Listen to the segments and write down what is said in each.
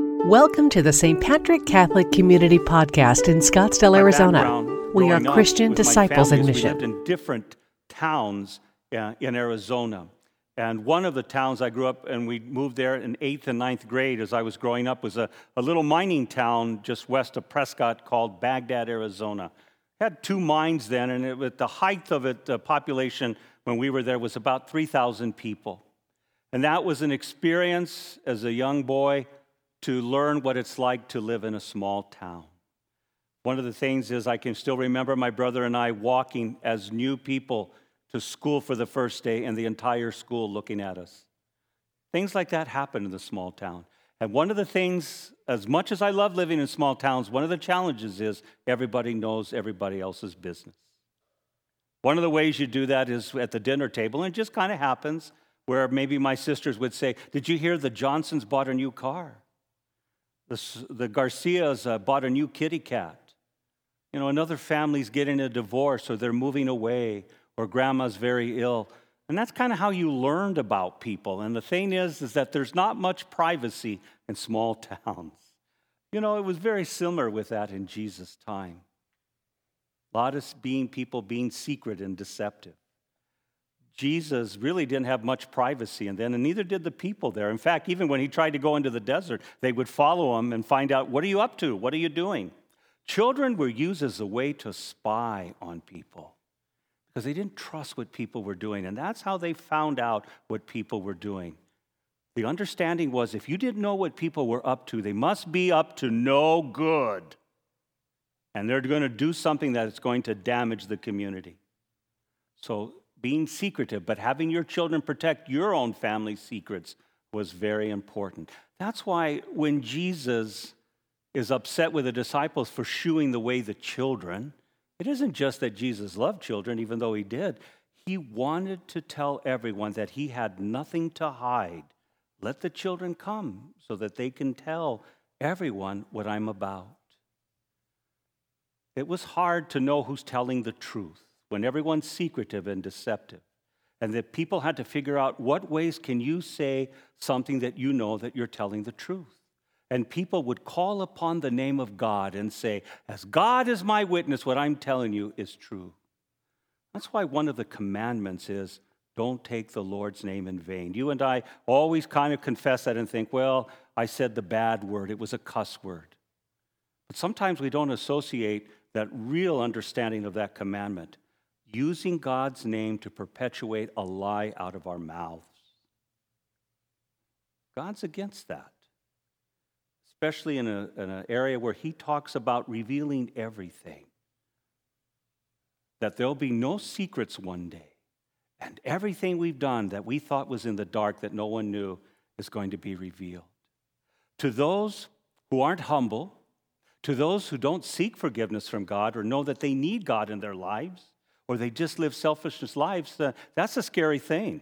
Welcome to the St. Patrick Catholic Community Podcast in Scottsdale, My Arizona. We are Christian disciples in mission. We lived in different towns uh, in Arizona. And one of the towns I grew up and we moved there in eighth and ninth grade as I was growing up was a, a little mining town just west of Prescott called Bagdad, Arizona. had two mines then, and it, at the height of it, the population when we were there was about 3,000 people. And that was an experience as a young boy to learn what it's like to live in a small town. One of the things is I can still remember my brother and I walking as new people to school for the first day and the entire school looking at us. Things like that happen in the small town. And one of the things, as much as I love living in small towns, one of the challenges is everybody knows everybody else's business. One of the ways you do that is at the dinner table, and it just kind of happens where maybe my sisters would say, Did you hear the Johnsons bought a new car? The, the Garcias uh, bought a new kitty cat. You know, another family's getting a divorce or they're moving away or grandma's very ill. And that's kind of how you learned about people. And the thing is, is that there's not much privacy in small towns. You know, it was very similar with that in Jesus' time. A lot of being people being secret and deceptive. Jesus really didn't have much privacy, and then, and neither did the people there. In fact, even when he tried to go into the desert, they would follow him and find out, What are you up to? What are you doing? Children were used as a way to spy on people because they didn't trust what people were doing, and that's how they found out what people were doing. The understanding was if you didn't know what people were up to, they must be up to no good. And they're going to do something that is going to damage the community. So, being secretive, but having your children protect your own family secrets was very important. That's why when Jesus is upset with the disciples for shooing away the children, it isn't just that Jesus loved children, even though he did. He wanted to tell everyone that he had nothing to hide. Let the children come so that they can tell everyone what I'm about. It was hard to know who's telling the truth when everyone's secretive and deceptive. And that people had to figure out what ways can you say something that you know that you're telling the truth. And people would call upon the name of God and say, As God is my witness, what I'm telling you is true. That's why one of the commandments is don't take the Lord's name in vain. You and I always kind of confess that and think, well, I said the bad word, it was a cuss word. But sometimes we don't associate that real understanding of that commandment, using God's name to perpetuate a lie out of our mouths. God's against that, especially in, a, in an area where He talks about revealing everything. That there'll be no secrets one day. And everything we've done that we thought was in the dark that no one knew is going to be revealed. To those who aren't humble, to those who don't seek forgiveness from God or know that they need God in their lives, or they just live selfishness lives, that's a scary thing.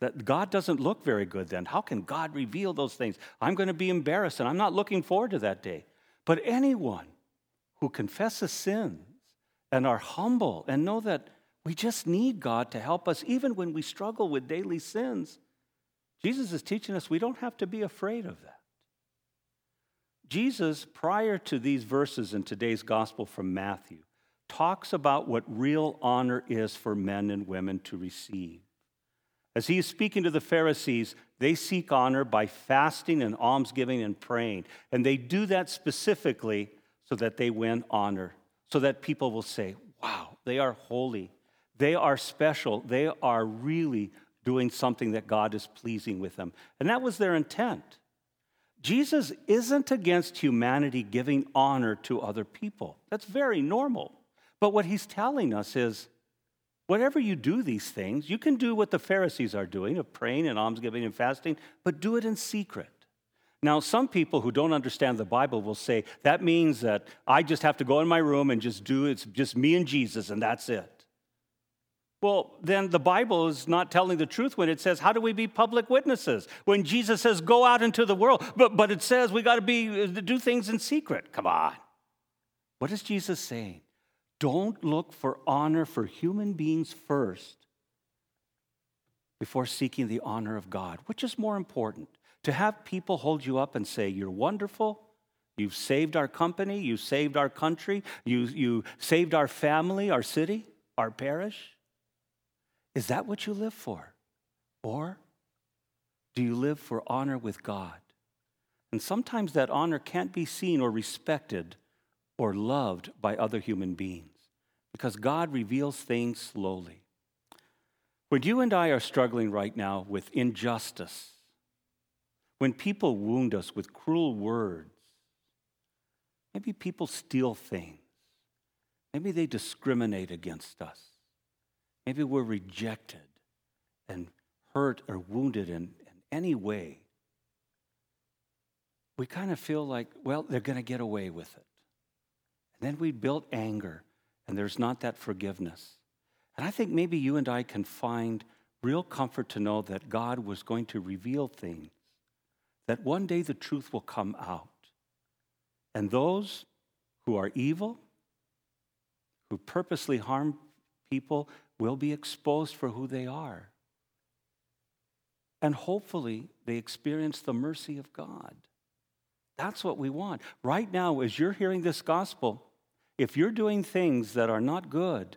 That God doesn't look very good then. How can God reveal those things? I'm going to be embarrassed, and I'm not looking forward to that day. But anyone who confesses sins and are humble and know that we just need God to help us even when we struggle with daily sins, Jesus is teaching us we don't have to be afraid of that. Jesus, prior to these verses in today's gospel from Matthew, talks about what real honor is for men and women to receive. As he is speaking to the Pharisees, they seek honor by fasting and almsgiving and praying. And they do that specifically so that they win honor, so that people will say, wow, they are holy. They are special. They are really doing something that God is pleasing with them. And that was their intent. Jesus isn't against humanity giving honor to other people. That's very normal. But what he's telling us is whatever you do these things, you can do what the Pharisees are doing of praying and almsgiving and fasting, but do it in secret. Now, some people who don't understand the Bible will say that means that I just have to go in my room and just do it's just me and Jesus and that's it. Well, then the Bible is not telling the truth when it says, How do we be public witnesses? When Jesus says, Go out into the world, but, but it says we got to be do things in secret. Come on. What is Jesus saying? Don't look for honor for human beings first before seeking the honor of God. Which is more important? To have people hold you up and say, You're wonderful, you've saved our company, you saved our country, you, you saved our family, our city, our parish. Is that what you live for? Or do you live for honor with God? And sometimes that honor can't be seen or respected or loved by other human beings because God reveals things slowly. When you and I are struggling right now with injustice, when people wound us with cruel words, maybe people steal things, maybe they discriminate against us, maybe we're rejected and hurt or wounded in, in any way, we kind of feel like, well, they're going to get away with it. And then we build anger, and there's not that forgiveness. And I think maybe you and I can find real comfort to know that God was going to reveal things, that one day the truth will come out. And those who are evil, who purposely harm people, will be exposed for who they are. And hopefully, they experience the mercy of God. That's what we want. Right now, as you're hearing this gospel, if you're doing things that are not good,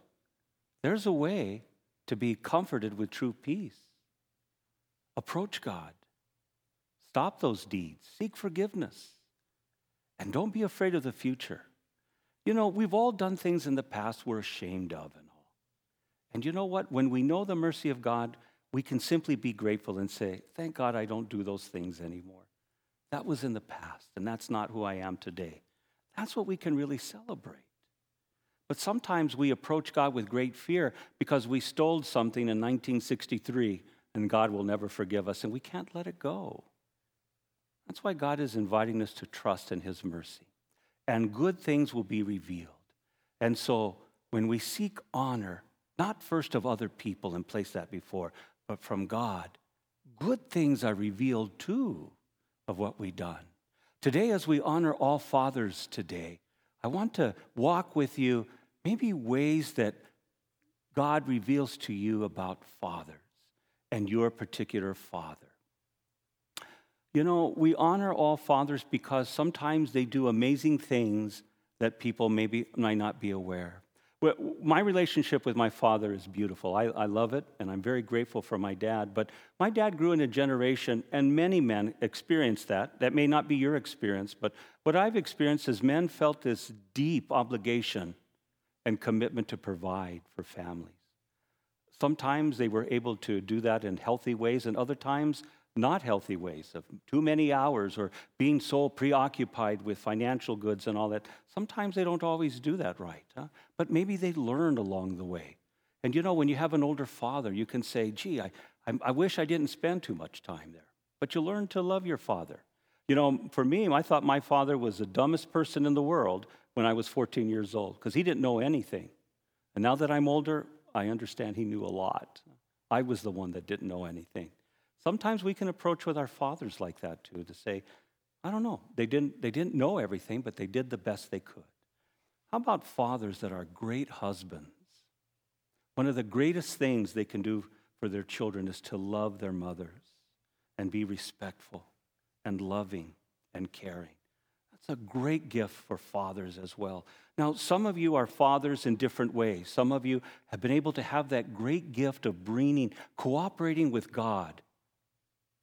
there's a way to be comforted with true peace. Approach God. Stop those deeds. Seek forgiveness. And don't be afraid of the future. You know, we've all done things in the past we're ashamed of and all. And you know what? When we know the mercy of God, we can simply be grateful and say, Thank God I don't do those things anymore. That was in the past, and that's not who I am today. That's what we can really celebrate. But sometimes we approach God with great fear because we stole something in 1963 and God will never forgive us, and we can't let it go. That's why God is inviting us to trust in His mercy, and good things will be revealed. And so when we seek honor, not first of other people and place that before, but from God, good things are revealed too of what we've done. Today, as we honor all fathers today, I want to walk with you maybe ways that God reveals to you about fathers and your particular father. You know, we honor all fathers because sometimes they do amazing things that people maybe might not be aware my relationship with my father is beautiful. I, I, love it, and I'm very grateful for my dad. But my dad grew in a generation, and many men experienced that. That may not be your experience, but what I've experienced is men felt this deep obligation and commitment to provide for families. Sometimes they were able to do that in healthy ways, and other times not healthy ways of too many hours or being so preoccupied with financial goods and all that. Sometimes they don't always do that right, huh? but maybe they learned along the way. And you know, when you have an older father, you can say, gee, I, I, I wish I didn't spend too much time there. But you learn to love your father. You know, for me, I thought my father was the dumbest person in the world when I was 14 years old because he didn't know anything. And now that I'm older, I understand he knew a lot. I was the one that didn't know anything. Sometimes we can approach with our fathers like that too, to say, I don't know, they didn't, they didn't know everything, but they did the best they could. How about fathers that are great husbands? One of the greatest things they can do for their children is to love their mothers and be respectful and loving and caring. That's a great gift for fathers as well. Now, some of you are fathers in different ways. Some of you have been able to have that great gift of bringing, cooperating with God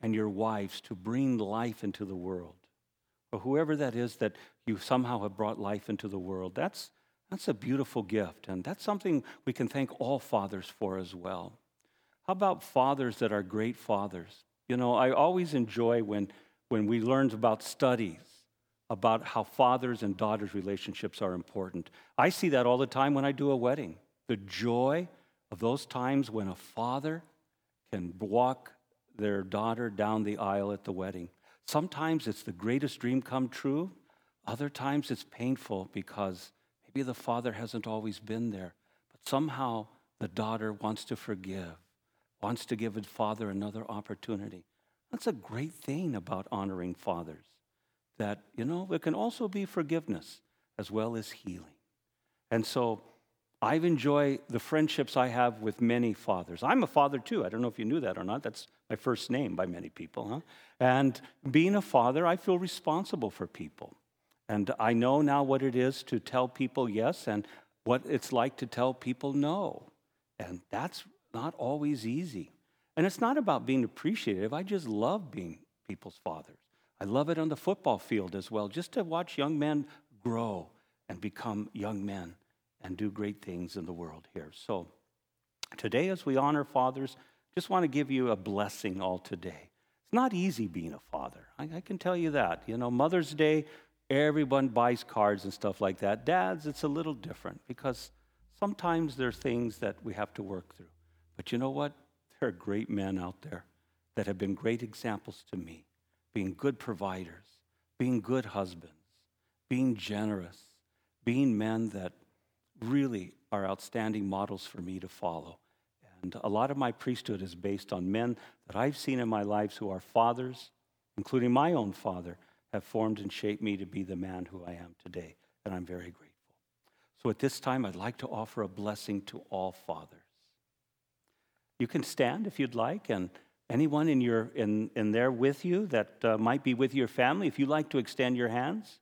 and your wives to bring life into the world. Or whoever that is that you somehow have brought life into the world. That's, that's a beautiful gift. And that's something we can thank all fathers for as well. How about fathers that are great fathers? You know, I always enjoy when, when we learn about studies about how fathers and daughters' relationships are important. I see that all the time when I do a wedding. The joy of those times when a father can walk their daughter down the aisle at the wedding. Sometimes it's the greatest dream come true. Other times it's painful because maybe the father hasn't always been there. But somehow the daughter wants to forgive, wants to give the father another opportunity. That's a great thing about honoring fathers. That, you know, it can also be forgiveness as well as healing. And so I've enjoyed the friendships I have with many fathers. I'm a father too. I don't know if you knew that or not. That's my first name by many people. Huh? And being a father, I feel responsible for people. And I know now what it is to tell people yes and what it's like to tell people no. And that's not always easy. And it's not about being appreciative. I just love being people's fathers. I love it on the football field as well, just to watch young men grow and become young men and do great things in the world here. So, today, as we honor fathers, just want to give you a blessing all today. It's not easy being a father. I, I can tell you that. You know, Mother's Day, everyone buys cards and stuff like that. Dads, it's a little different because sometimes there are things that we have to work through. But you know what? There are great men out there that have been great examples to me, being good providers, being good husbands, being generous, being men that really are outstanding models for me to follow. And a lot of my priesthood is based on men that I've seen in my lives who are fathers, including my own father, have formed and shaped me to be the man who I am today. And I'm very grateful. So at this time, I'd like to offer a blessing to all fathers. You can stand if you'd like, and anyone in, your, in, in there with you that uh, might be with your family, if you'd like to extend your hands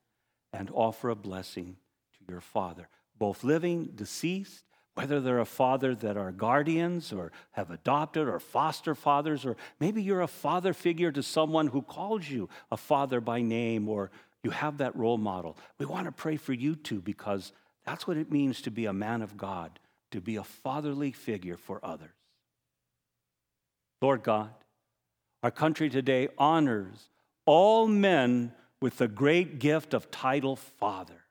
and offer a blessing to your father both living, deceased, whether they're a father that are guardians or have adopted or foster fathers, or maybe you're a father figure to someone who calls you a father by name or you have that role model. We want to pray for you too because that's what it means to be a man of God, to be a fatherly figure for others. Lord God, our country today honors all men with the great gift of title Father.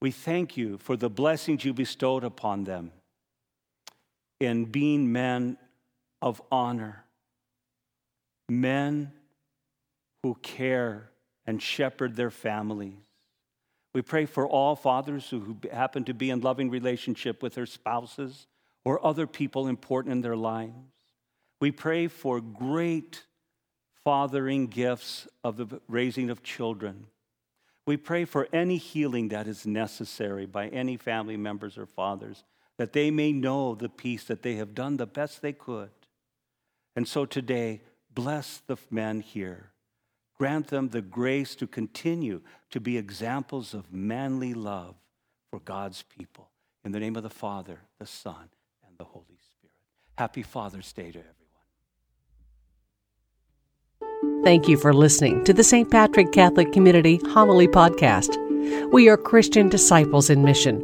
We thank you for the blessings you bestowed upon them in being men of honor, men who care and shepherd their families. We pray for all fathers who happen to be in loving relationship with their spouses or other people important in their lives. We pray for great fathering gifts of the raising of children. We pray for any healing that is necessary by any family members or fathers, that they may know the peace that they have done the best they could. And so today, bless the men here. Grant them the grace to continue to be examples of manly love for God's people. In the name of the Father, the Son, and the Holy Spirit. Happy Father's Day to everyone. Thank you for listening to the St. Patrick Catholic Community Homily Podcast. We are Christian disciples in mission